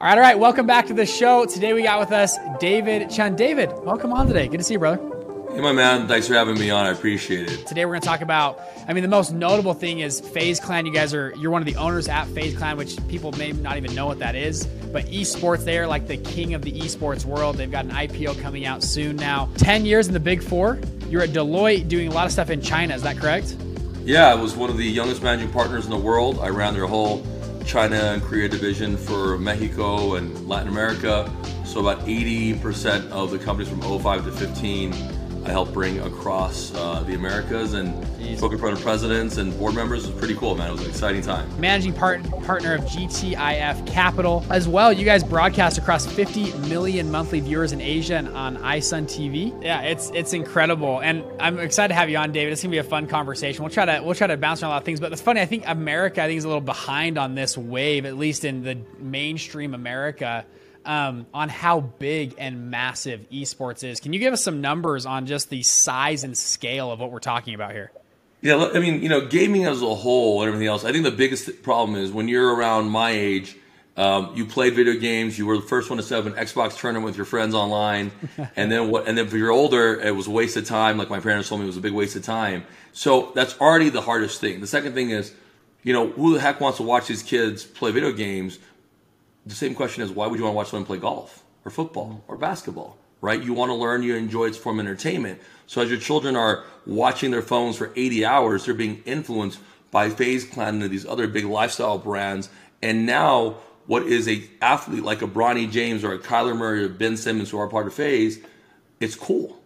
All right, all right. Welcome back to the show. Today we got with us David Chen. David, welcome on today. Good to see you, brother. Hey, my man. Thanks for having me on. I appreciate it. Today we're going to talk about. I mean, the most notable thing is FaZe Clan. You guys are you're one of the owners at FaZe Clan, which people may not even know what that is. But esports, they are like the king of the esports world. They've got an IPO coming out soon now. Ten years in the Big Four. You're at Deloitte doing a lot of stuff in China. Is that correct? Yeah, I was one of the youngest managing partners in the world. I ran their whole China and Korea division for Mexico and Latin America. So about 80% of the companies from 05 to 15 I helped bring across uh, the Americas and Jeez. spoke in front of presidents and board members. It was pretty cool, man. It was an exciting time. Managing part, partner of GTIF Capital as well. You guys broadcast across 50 million monthly viewers in Asia and on iSun TV. Yeah, it's it's incredible, and I'm excited to have you on, David. It's gonna be a fun conversation. We'll try to we'll try to bounce around a lot of things, but it's funny. I think America, I think, is a little behind on this wave, at least in the mainstream America um, on how big and massive esports is. Can you give us some numbers on just the size and scale of what we're talking about here? Yeah, I mean, you know, gaming as a whole and everything else. I think the biggest problem is when you're around my age. Um, you played video games. You were the first one to set up an Xbox tournament with your friends online, and then what? And then if you're older, it was a waste of time. Like my parents told me, it was a big waste of time. So that's already the hardest thing. The second thing is, you know, who the heck wants to watch these kids play video games the same question is why would you want to watch someone play golf or football or basketball? Right? You want to learn, you enjoy its form of entertainment. So as your children are watching their phones for 80 hours, they're being influenced by FaZe Clan and these other big lifestyle brands. And now what is a athlete like a Bronny James or a Kyler Murray or Ben Simmons who are part of FaZe, it's cool.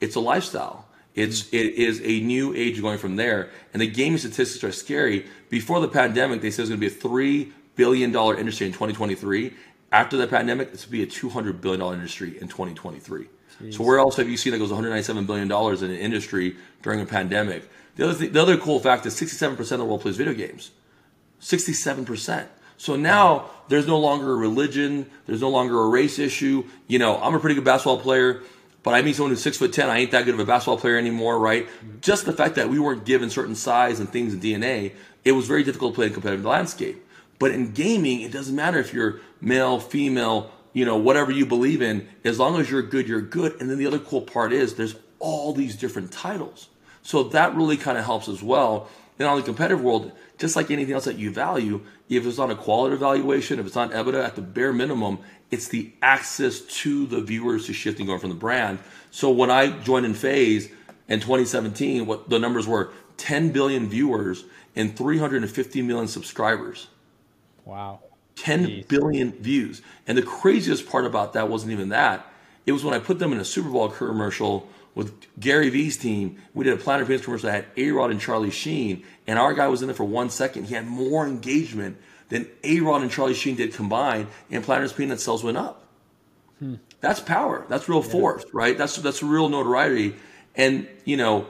It's a lifestyle. It's mm-hmm. it is a new age going from there. And the gaming statistics are scary. Before the pandemic, they said it was going to be a three billion dollar industry in 2023. After the pandemic, this will be a 200 billion dollar industry in 2023. Jeez. So where else have you seen that goes 197 billion dollars in an industry during a pandemic? The other thing, the other cool fact is 67% of the world plays video games. 67%. So now there's no longer a religion, there's no longer a race issue. You know, I'm a pretty good basketball player, but I meet someone who's six foot ten. I ain't that good of a basketball player anymore, right? Mm-hmm. Just the fact that we weren't given certain size and things in DNA, it was very difficult to play in competitive landscape. But in gaming, it doesn't matter if you're male, female, you know, whatever you believe in, as long as you're good, you're good. And then the other cool part is there's all these different titles. So that really kind of helps as well. And on the competitive world, just like anything else that you value, if it's on a quality evaluation, if it's on EBITDA, at the bare minimum, it's the access to the viewers to shifting going from the brand. So when I joined in FaZe in 2017, what the numbers were 10 billion viewers and 350 million subscribers. Wow. ten Jeez. billion views. And the craziest part about that wasn't even that. It was when I put them in a Super Bowl commercial with Gary Vee's team. We did a Planet Fitness commercial that had A Rod and Charlie Sheen, and our guy was in there for one second. He had more engagement than A Rod and Charlie Sheen did combined, and Planet Peanut sales went up. Hmm. That's power. That's real yeah. force, right? That's that's real notoriety. And you know,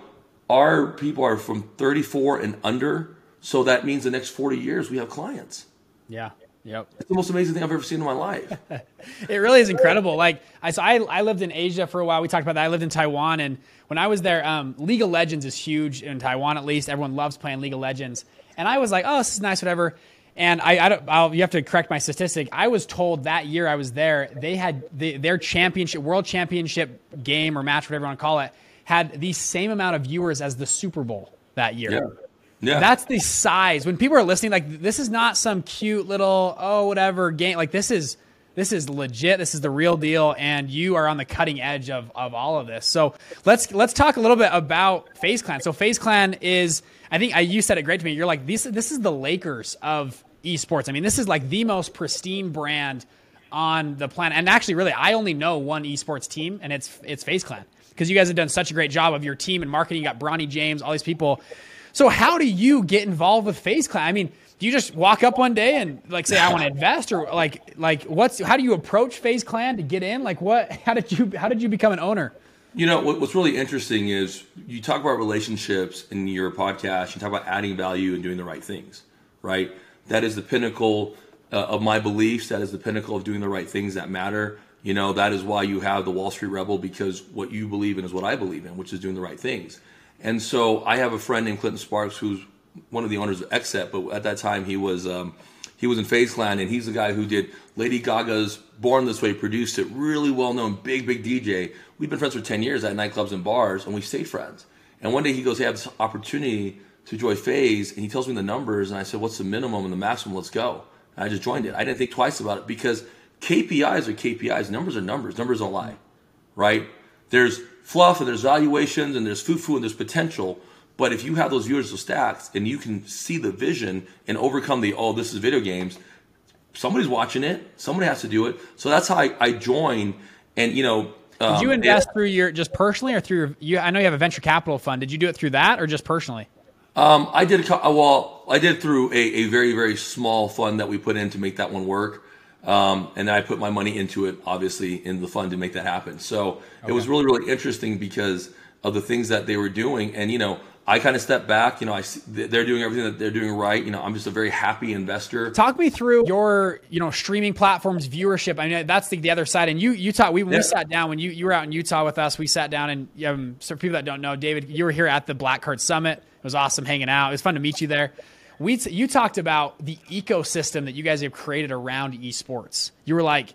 our people are from 34 and under, so that means the next 40 years we have clients. Yeah. Yep. It's the most amazing thing I've ever seen in my life. it really is incredible. Like I, so I, I lived in Asia for a while. We talked about that. I lived in Taiwan, and when I was there, um, League of Legends is huge in Taiwan. At least everyone loves playing League of Legends. And I was like, oh, this is nice, whatever. And I, I don't, I'll, you have to correct my statistic. I was told that year I was there, they had the, their championship, world championship game or match, whatever you want to call it, had the same amount of viewers as the Super Bowl that year. Yeah. Yeah. That's the size. When people are listening, like this is not some cute little oh whatever game. Like this is this is legit. This is the real deal, and you are on the cutting edge of, of all of this. So let's let's talk a little bit about FaZe Clan. So FaZe Clan is, I think I, you said it great to me. You're like this. This is the Lakers of esports. I mean, this is like the most pristine brand on the planet. And actually, really, I only know one esports team, and it's it's FaZe Clan because you guys have done such a great job of your team and marketing. You got Bronny James, all these people so how do you get involved with FaZe Clan? I mean, do you just walk up one day and like say I want to invest or like like what's how do you approach FaZe Clan to get in? Like what how did you how did you become an owner? You know what's really interesting is you talk about relationships in your podcast. You talk about adding value and doing the right things, right? That is the pinnacle uh, of my beliefs. That is the pinnacle of doing the right things that matter. You know that is why you have the Wall Street Rebel because what you believe in is what I believe in, which is doing the right things. And so I have a friend named Clinton Sparks who's one of the owners of XSET, but at that time he was um, he was in FaZe Clan, and he's the guy who did Lady Gaga's Born This Way, produced it, really well known, big, big DJ. We've been friends for 10 years at nightclubs and bars, and we stay friends. And one day he goes, Hey, I have this opportunity to join FaZe," and he tells me the numbers, and I said, What's the minimum and the maximum? Let's go. And I just joined it. I didn't think twice about it because KPIs are KPIs, numbers are numbers, numbers don't lie, right? There's fluff, and there's valuations, and there's foo foo, and there's potential. But if you have those viewers of stacks and you can see the vision and overcome the oh this is video games, somebody's watching it. Somebody has to do it. So that's how I, I joined. And you know, um, did you invest through your just personally or through your? You, I know you have a venture capital fund. Did you do it through that or just personally? Um, I did. A, well, I did through a, a very very small fund that we put in to make that one work. Um, and I put my money into it, obviously, in the fund to make that happen. So okay. it was really, really interesting because of the things that they were doing. And, you know, I kind of step back. You know, I see they're doing everything that they're doing right. You know, I'm just a very happy investor. Talk me through your, you know, streaming platforms viewership. I mean, that's the, the other side. And you, Utah, we, yeah. we sat down when you, you were out in Utah with us. We sat down and um, so for people that don't know, David, you were here at the Black Card Summit. It was awesome hanging out. It was fun to meet you there. We, you talked about the ecosystem that you guys have created around esports. You were like,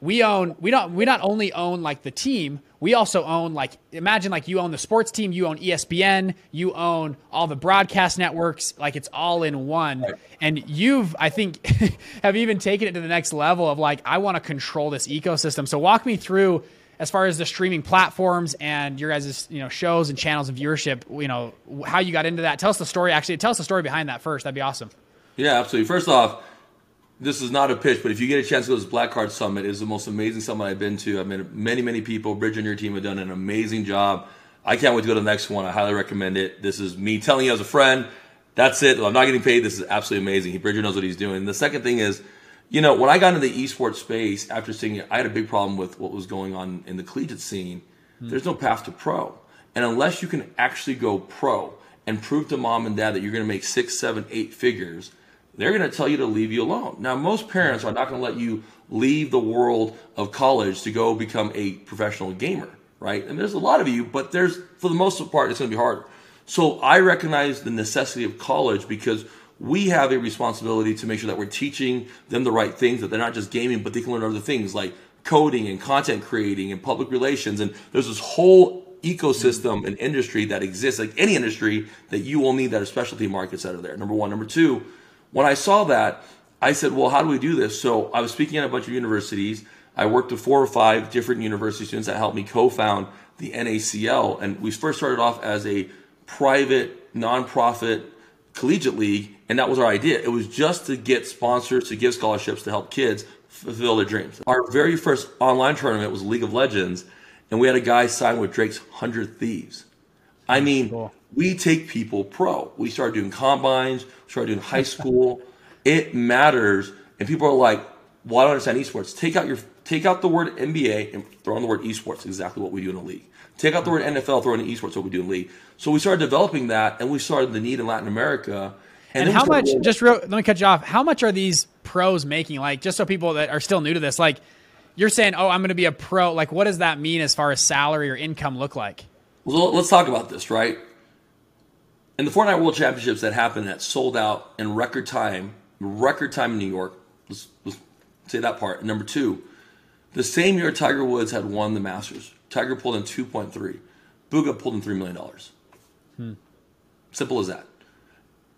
we own, we don't, we not only own like the team, we also own like imagine like you own the sports team, you own ESPN, you own all the broadcast networks, like it's all in one. Right. And you've I think have even taken it to the next level of like I want to control this ecosystem. So walk me through as far as the streaming platforms and your guys' you know shows and channels and viewership, you know, how you got into that. Tell us the story actually. Tell us the story behind that first. That'd be awesome. Yeah, absolutely. First off, this is not a pitch, but if you get a chance to go to this Black Card Summit, it's the most amazing summit I've been to. I've met many, many people. Bridge and your team have done an amazing job. I can't wait to go to the next one. I highly recommend it. This is me telling you as a friend. That's it. I'm not getting paid. This is absolutely amazing. Bridger knows what he's doing. The second thing is, you know, when I got into the esports space after seeing it, I had a big problem with what was going on in the collegiate scene. Hmm. There's no path to pro. And unless you can actually go pro and prove to mom and dad that you're going to make six, seven, eight figures – they're going to tell you to leave you alone. Now, most parents are not going to let you leave the world of college to go become a professional gamer, right? And there's a lot of you, but there's, for the most part, it's going to be harder. So I recognize the necessity of college because we have a responsibility to make sure that we're teaching them the right things, that they're not just gaming, but they can learn other things like coding and content creating and public relations. And there's this whole ecosystem and industry that exists, like any industry, that you will need that are specialty markets that are there. Number one. Number two, when I saw that, I said, well, how do we do this? So I was speaking at a bunch of universities. I worked with four or five different university students that helped me co-found the NACL. And we first started off as a private, nonprofit collegiate league. And that was our idea. It was just to get sponsors, to give scholarships, to help kids fulfill their dreams. Our very first online tournament was League of Legends. And we had a guy sign with Drake's 100 Thieves. I mean, cool. we take people pro. We started doing combines, started doing high school. it matters. And people are like, well, I don't understand esports. Take out your take out the word NBA and throw in the word esports, exactly what we do in the league. Take out the word NFL, throw in esports, what we do in the league. So we started developing that and we started the need in Latin America. And, and how much just real let me cut you off. How much are these pros making? Like just so people that are still new to this, like you're saying, oh, I'm going to be a pro. Like, what does that mean as far as salary or income look like? Well, let's talk about this, right? In the Fortnite World Championships that happened that sold out in record time, record time in New York. Let's, let's say that part. number two, the same year Tiger Woods had won the Masters, Tiger pulled in 2.3. Bugha pulled in $3 million. Hmm. Simple as that.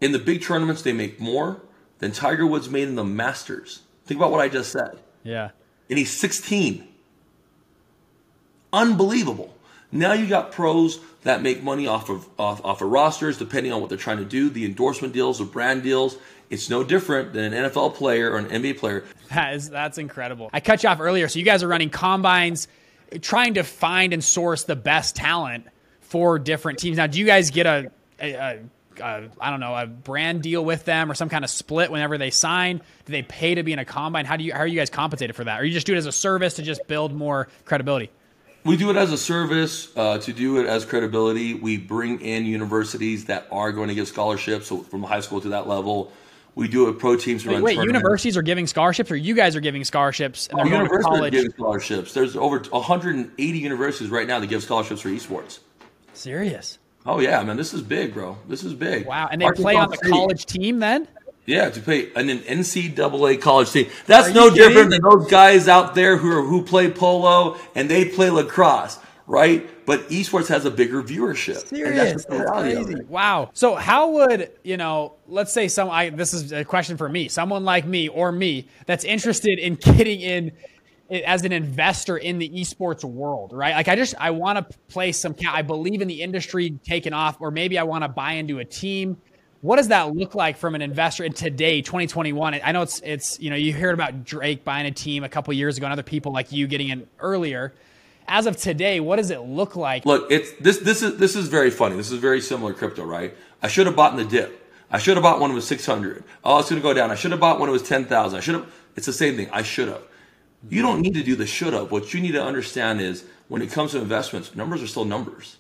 In the big tournaments, they make more than Tiger Woods made in the Masters. Think about what I just said. Yeah. And he's 16. Unbelievable. Now you got pros that make money off of off, off of rosters, depending on what they're trying to do. The endorsement deals, the brand deals. It's no different than an NFL player or an NBA player. That is that's incredible. I cut you off earlier, so you guys are running combines, trying to find and source the best talent for different teams. Now, do you guys get a, a, a uh, I don't know, a brand deal with them or some kind of split whenever they sign? Do they pay to be in a combine? How do you how are you guys compensated for that? Or you just do it as a service to just build more credibility? We do it as a service uh, to do it as credibility. We bring in universities that are going to give scholarships, so from high school to that level. We do it pro teams. Wait, wait universities are giving scholarships, or you guys are giving scholarships? And they're oh, universities are giving scholarships. There's over 180 universities right now that give scholarships for esports. Serious? Oh yeah, man, this is big, bro. This is big. Wow, and they Arkansas play on the State. college team then? Yeah, to play an NCAA college team. That's no different than those guys out there who are, who play polo and they play lacrosse, right? But esports has a bigger viewership. Serious, that's, that's crazy. Wow. So how would you know? Let's say some. I, this is a question for me. Someone like me or me that's interested in getting in as an investor in the esports world, right? Like I just I want to play some. I believe in the industry taking off, or maybe I want to buy into a team. What does that look like from an investor in today, 2021? I know it's it's you know you heard about Drake buying a team a couple years ago, and other people like you getting in earlier. As of today, what does it look like? Look, it's this this is this is very funny. This is very similar crypto, right? I should have bought in the dip. I should have bought when it was 600. Oh, it's going to go down. I should have bought when it was 10,000. I should have. It's the same thing. I should have. You don't need to do the should have. What you need to understand is when it comes to investments, numbers are still numbers.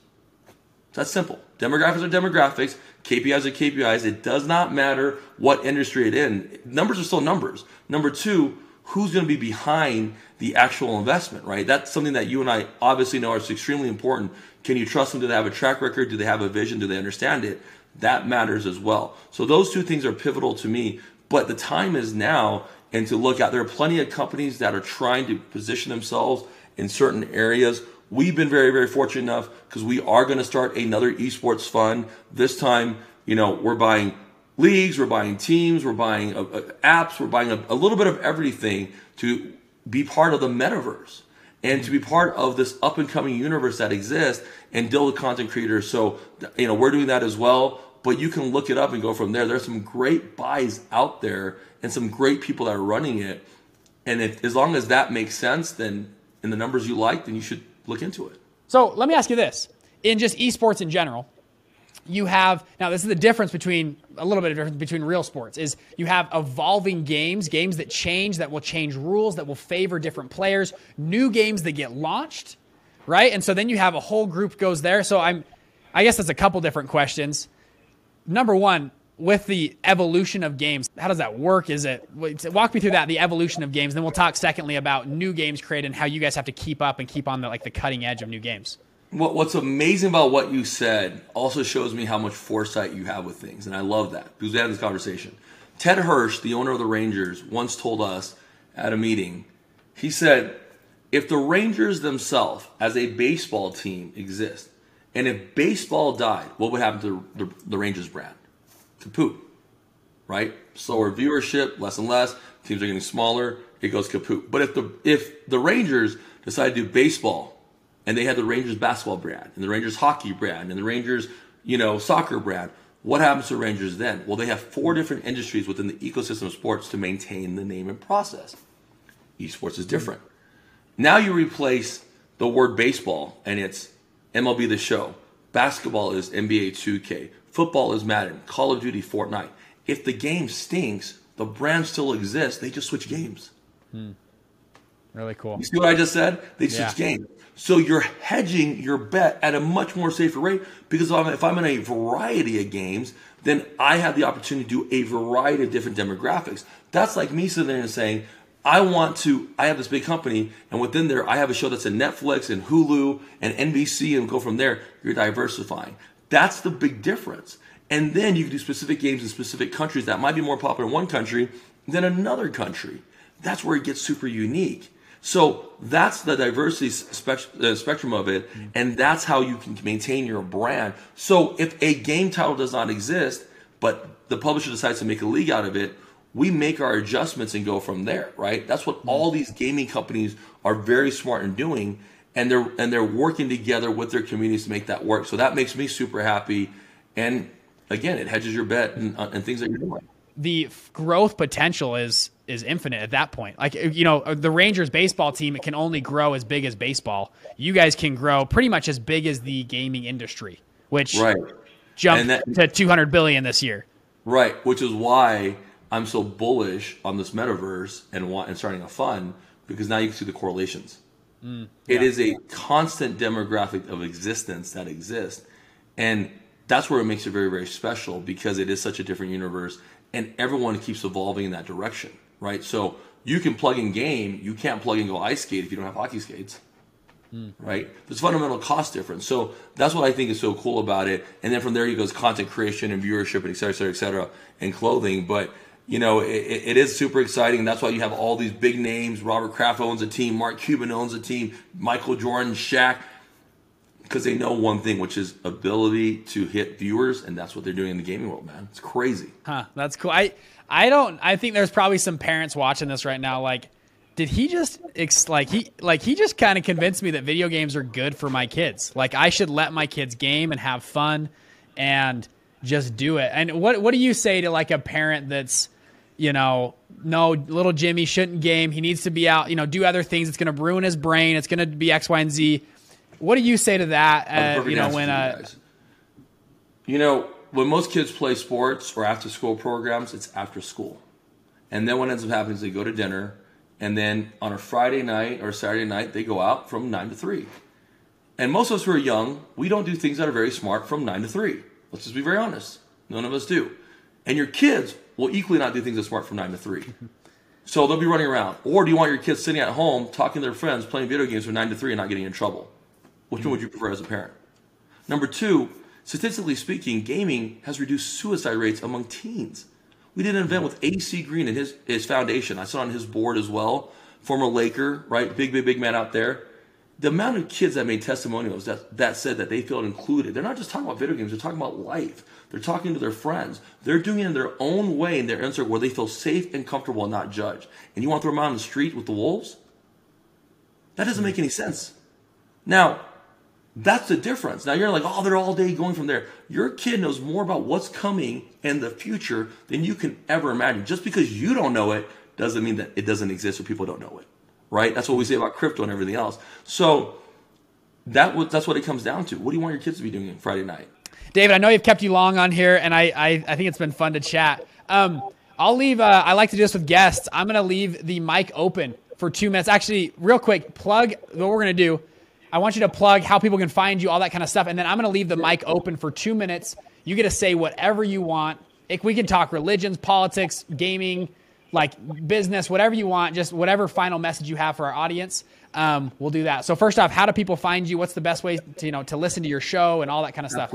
That's simple. Demographics are demographics. KPIs are KPIs. It does not matter what industry it in. Numbers are still numbers. Number two, who's going to be behind the actual investment, right? That's something that you and I obviously know is extremely important. Can you trust them? Do they have a track record? Do they have a vision? Do they understand it? That matters as well. So those two things are pivotal to me. But the time is now and to look at. There are plenty of companies that are trying to position themselves in certain areas. We've been very, very fortunate enough because we are going to start another esports fund. This time, you know, we're buying leagues, we're buying teams, we're buying uh, uh, apps, we're buying a, a little bit of everything to be part of the metaverse and to be part of this up and coming universe that exists and deal with content creators. So, you know, we're doing that as well but you can look it up and go from there. There's some great buys out there and some great people that are running it. And if, as long as that makes sense, then in the numbers you like, then you should look into it. So let me ask you this: in just esports in general, you have now this is the difference between a little bit of difference between real sports is you have evolving games, games that change, that will change rules, that will favor different players, new games that get launched, right? And so then you have a whole group goes there. So I'm, I guess that's a couple different questions number one, with the evolution of games, how does that work? Is it walk me through that the evolution of games? Then we'll talk secondly about new games created and how you guys have to keep up and keep on the like the cutting edge of new games. what's amazing about what you said also shows me how much foresight you have with things, and I love that because we had this conversation. Ted Hirsch, the owner of the Rangers, once told us at a meeting. He said, "If the Rangers themselves, as a baseball team, exist, and if baseball died, what would happen to the, the Rangers brand? Kaput, right? Slower viewership, less and less. Teams are getting smaller. It goes kaput. But if the if the Rangers decide to do baseball, and they had the Rangers basketball brand, and the Rangers hockey brand, and the Rangers you know soccer brand, what happens to Rangers then? Well, they have four different industries within the ecosystem of sports to maintain the name and process. Esports is different. Now you replace the word baseball, and it's MLB The Show. Basketball is NBA 2K. Football is Madden. Call of Duty, Fortnite. If the game stinks, the brand still exists. They just switch games. Hmm. Really cool. You see what I just said? They switch yeah. games. So you're hedging your bet at a much more safer rate because if I'm in a variety of games, then I have the opportunity to do a variety of different demographics. That's like me sitting there and saying, I want to, I have this big company, and within there, I have a show that's in Netflix and Hulu and NBC, and go from there. You're diversifying. That's the big difference. And then you can do specific games in specific countries that might be more popular in one country than another country. That's where it gets super unique. So that's the diversity uh, spectrum of it, and that's how you can maintain your brand. So if a game title does not exist, but the publisher decides to make a league out of it, we make our adjustments and go from there, right? That's what all these gaming companies are very smart in doing, and they're and they're working together with their communities to make that work. So that makes me super happy, and again, it hedges your bet and, uh, and things that you're doing. The growth potential is is infinite at that point. Like you know, the Rangers baseball team it can only grow as big as baseball. You guys can grow pretty much as big as the gaming industry, which right jump that, to 200 billion this year. Right, which is why I'm so bullish on this metaverse and want and starting a fund because now you can see the correlations. Mm, yeah. It is a constant demographic of existence that exists, and that's where it makes it very very special because it is such a different universe, and everyone keeps evolving in that direction. Right, so you can plug in game, you can't plug in go ice skate if you don't have hockey skates. Mm. Right? There's fundamental cost difference. So that's what I think is so cool about it. And then from there you goes content creation and viewership and et cetera, et cetera, et cetera, and clothing. But you know, it, it is super exciting. That's why you have all these big names. Robert Kraft owns a team. Mark Cuban owns a team. Michael Jordan, Shaq, because they know one thing, which is ability to hit viewers, and that's what they're doing in the gaming world, man. It's crazy. Huh? That's cool. I I don't. I think there's probably some parents watching this right now, like did he just like he like he just kind of convinced me that video games are good for my kids like i should let my kids game and have fun and just do it and what what do you say to like a parent that's you know no little jimmy shouldn't game he needs to be out you know do other things it's going to ruin his brain it's going to be x y and z what do you say to that uh, you know when uh, you know when most kids play sports or after school programs it's after school and then what ends up happening is they go to dinner and then on a Friday night or Saturday night, they go out from 9 to 3. And most of us who are young, we don't do things that are very smart from 9 to 3. Let's just be very honest. None of us do. And your kids will equally not do things that smart from 9 to 3. So they'll be running around. Or do you want your kids sitting at home talking to their friends, playing video games from 9 to 3 and not getting in trouble? Which one would you prefer as a parent? Number two, statistically speaking, gaming has reduced suicide rates among teens. We did an event with AC Green and his, his foundation. I sit on his board as well. Former Laker, right? Big, big, big man out there. The amount of kids that made testimonials that, that said that they felt included, they're not just talking about video games, they're talking about life. They're talking to their friends. They're doing it in their own way in their insert where they feel safe and comfortable and not judged. And you want to throw them out on the street with the wolves? That doesn't make any sense. Now, that's the difference. Now you're like, oh, they're all day going from there. Your kid knows more about what's coming in the future than you can ever imagine. Just because you don't know it doesn't mean that it doesn't exist or people don't know it. Right? That's what we say about crypto and everything else. So that that's what it comes down to. What do you want your kids to be doing Friday night? David, I know you've kept you long on here, and I, I, I think it's been fun to chat. Um, I'll leave. Uh, I like to do this with guests. I'm going to leave the mic open for two minutes. Actually, real quick, plug what we're going to do I want you to plug how people can find you, all that kind of stuff. And then I'm going to leave the mic open for two minutes. You get to say whatever you want. We can talk religions, politics, gaming, like business, whatever you want, just whatever final message you have for our audience, um, we'll do that. So first off, how do people find you? What's the best way to, you know, to listen to your show and all that kind of stuff?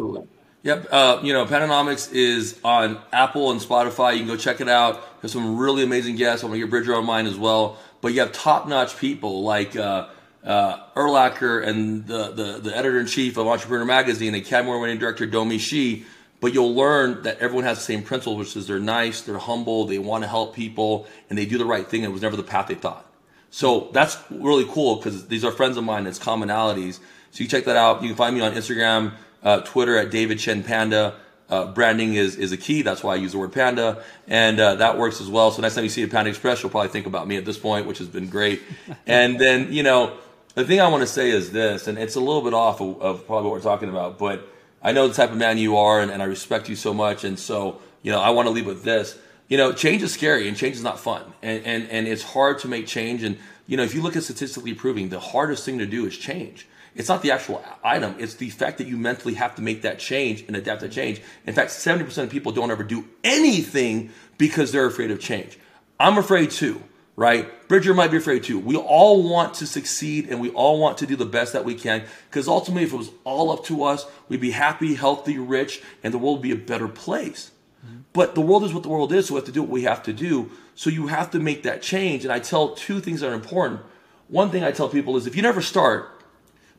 Yep. Uh, you know, Pandanomics is on Apple and Spotify. You can go check it out. There's some really amazing guests. I'm going to get Bridger on mine as well. But you have top notch people like, uh, uh, Urlacher and the, the, the editor in chief of Entrepreneur Magazine, the Academy winning director Domee Shi. But you'll learn that everyone has the same principle, which is they're nice, they're humble, they want to help people, and they do the right thing. It was never the path they thought. So that's really cool because these are friends of mine. It's commonalities. So you check that out. You can find me on Instagram, uh, Twitter at David Chen Panda. Uh, branding is, is a key. That's why I use the word panda. And uh, that works as well. So next time you see a Panda Express, you'll probably think about me at this point, which has been great. and then, you know, the thing I want to say is this, and it's a little bit off of, of, probably what we're talking about, but I know the type of man you are, and, and I respect you so much, and so you know I want to leave with this. You know, change is scary, and change is not fun, and and and it's hard to make change. And you know, if you look at statistically proving, the hardest thing to do is change. It's not the actual item; it's the fact that you mentally have to make that change and adapt that change. In fact, seventy percent of people don't ever do anything because they're afraid of change. I'm afraid too right? Bridger might be afraid too. We all want to succeed and we all want to do the best that we can because ultimately, if it was all up to us, we'd be happy, healthy, rich, and the world would be a better place. Mm-hmm. But the world is what the world is, so we have to do what we have to do. So you have to make that change. And I tell two things that are important. One thing I tell people is if you never start,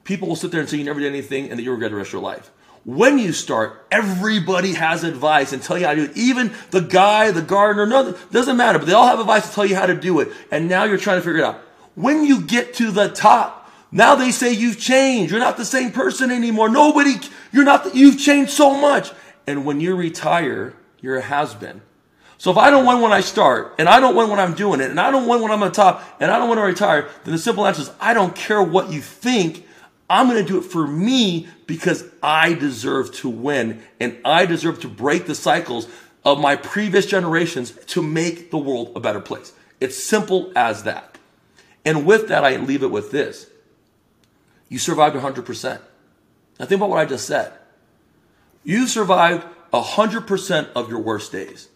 people will sit there and say you never did anything and that you regret the rest of your life. When you start, everybody has advice and tell you how to do it. Even the guy, the gardener, no, doesn't matter, but they all have advice to tell you how to do it. And now you're trying to figure it out. When you get to the top, now they say you've changed. You're not the same person anymore. Nobody, you're not, the, you've changed so much. And when you retire, you're a has been. So if I don't win when I start, and I don't win when I'm doing it, and I don't win when I'm on top, and I don't want to retire, then the simple answer is I don't care what you think. I'm going to do it for me because I deserve to win and I deserve to break the cycles of my previous generations to make the world a better place. It's simple as that. And with that, I leave it with this. You survived 100%. Now think about what I just said. You survived 100% of your worst days.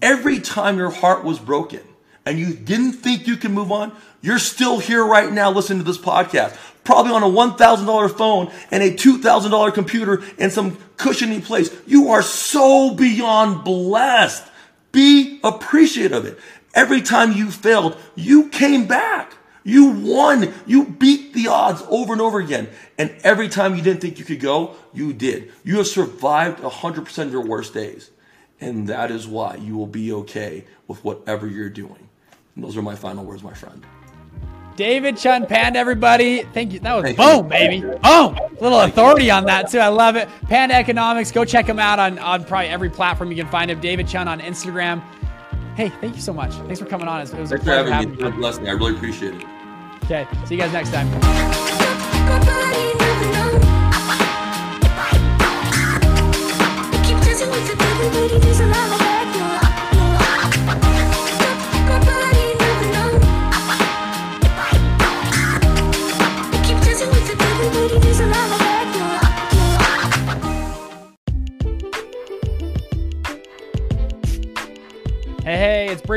Every time your heart was broken and you didn't think you could move on, you're still here right now listening to this podcast. Probably on a $1,000 phone and a $2,000 computer in some cushiony place. You are so beyond blessed. Be appreciative of it. Every time you failed, you came back. You won. You beat the odds over and over again. And every time you didn't think you could go, you did. You have survived 100% of your worst days. And that is why you will be okay with whatever you're doing. And those are my final words, my friend. David Chun Panda, everybody. Thank you. That was Thank boom, you. baby. Boom. Little authority on that, too. I love it. Panda Economics. Go check him out on, on probably every platform you can find him. David Chun on Instagram. Hey, thank you so much. Thanks for coming on. It was Thanks a pleasure for having me. It's a blessing. I really appreciate it. Okay. See you guys next time.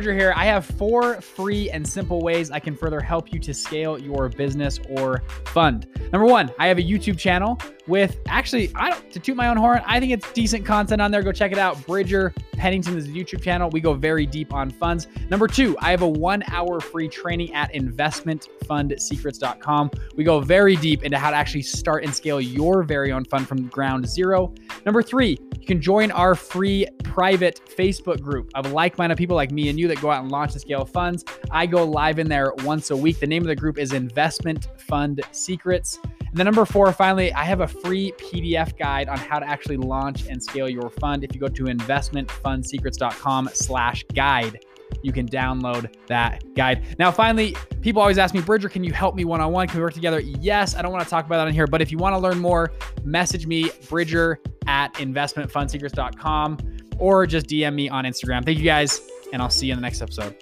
Here. I have four free and simple ways I can further help you to scale your business or fund. Number one, I have a YouTube channel with actually, I don't to toot my own horn. I think it's decent content on there. Go check it out. Bridger Pennington is a YouTube channel. We go very deep on funds. Number two, I have a one hour free training at investmentfundsecrets.com. We go very deep into how to actually start and scale your very own fund from ground zero. Number three, you can join our free private Facebook group of like minded people like me and you that go out and launch and scale funds. I go live in there once a week. The name of the group is Investment Fund Secrets. And then number four, finally, I have a free PDF guide on how to actually launch and scale your fund. If you go to investmentfundsecrets.com slash guide, you can download that guide. Now, finally, people always ask me, Bridger, can you help me one on one? Can we work together? Yes, I don't want to talk about that on here, but if you want to learn more, message me, Bridger at investmentfundsecrets.com, or just DM me on Instagram. Thank you guys, and I'll see you in the next episode.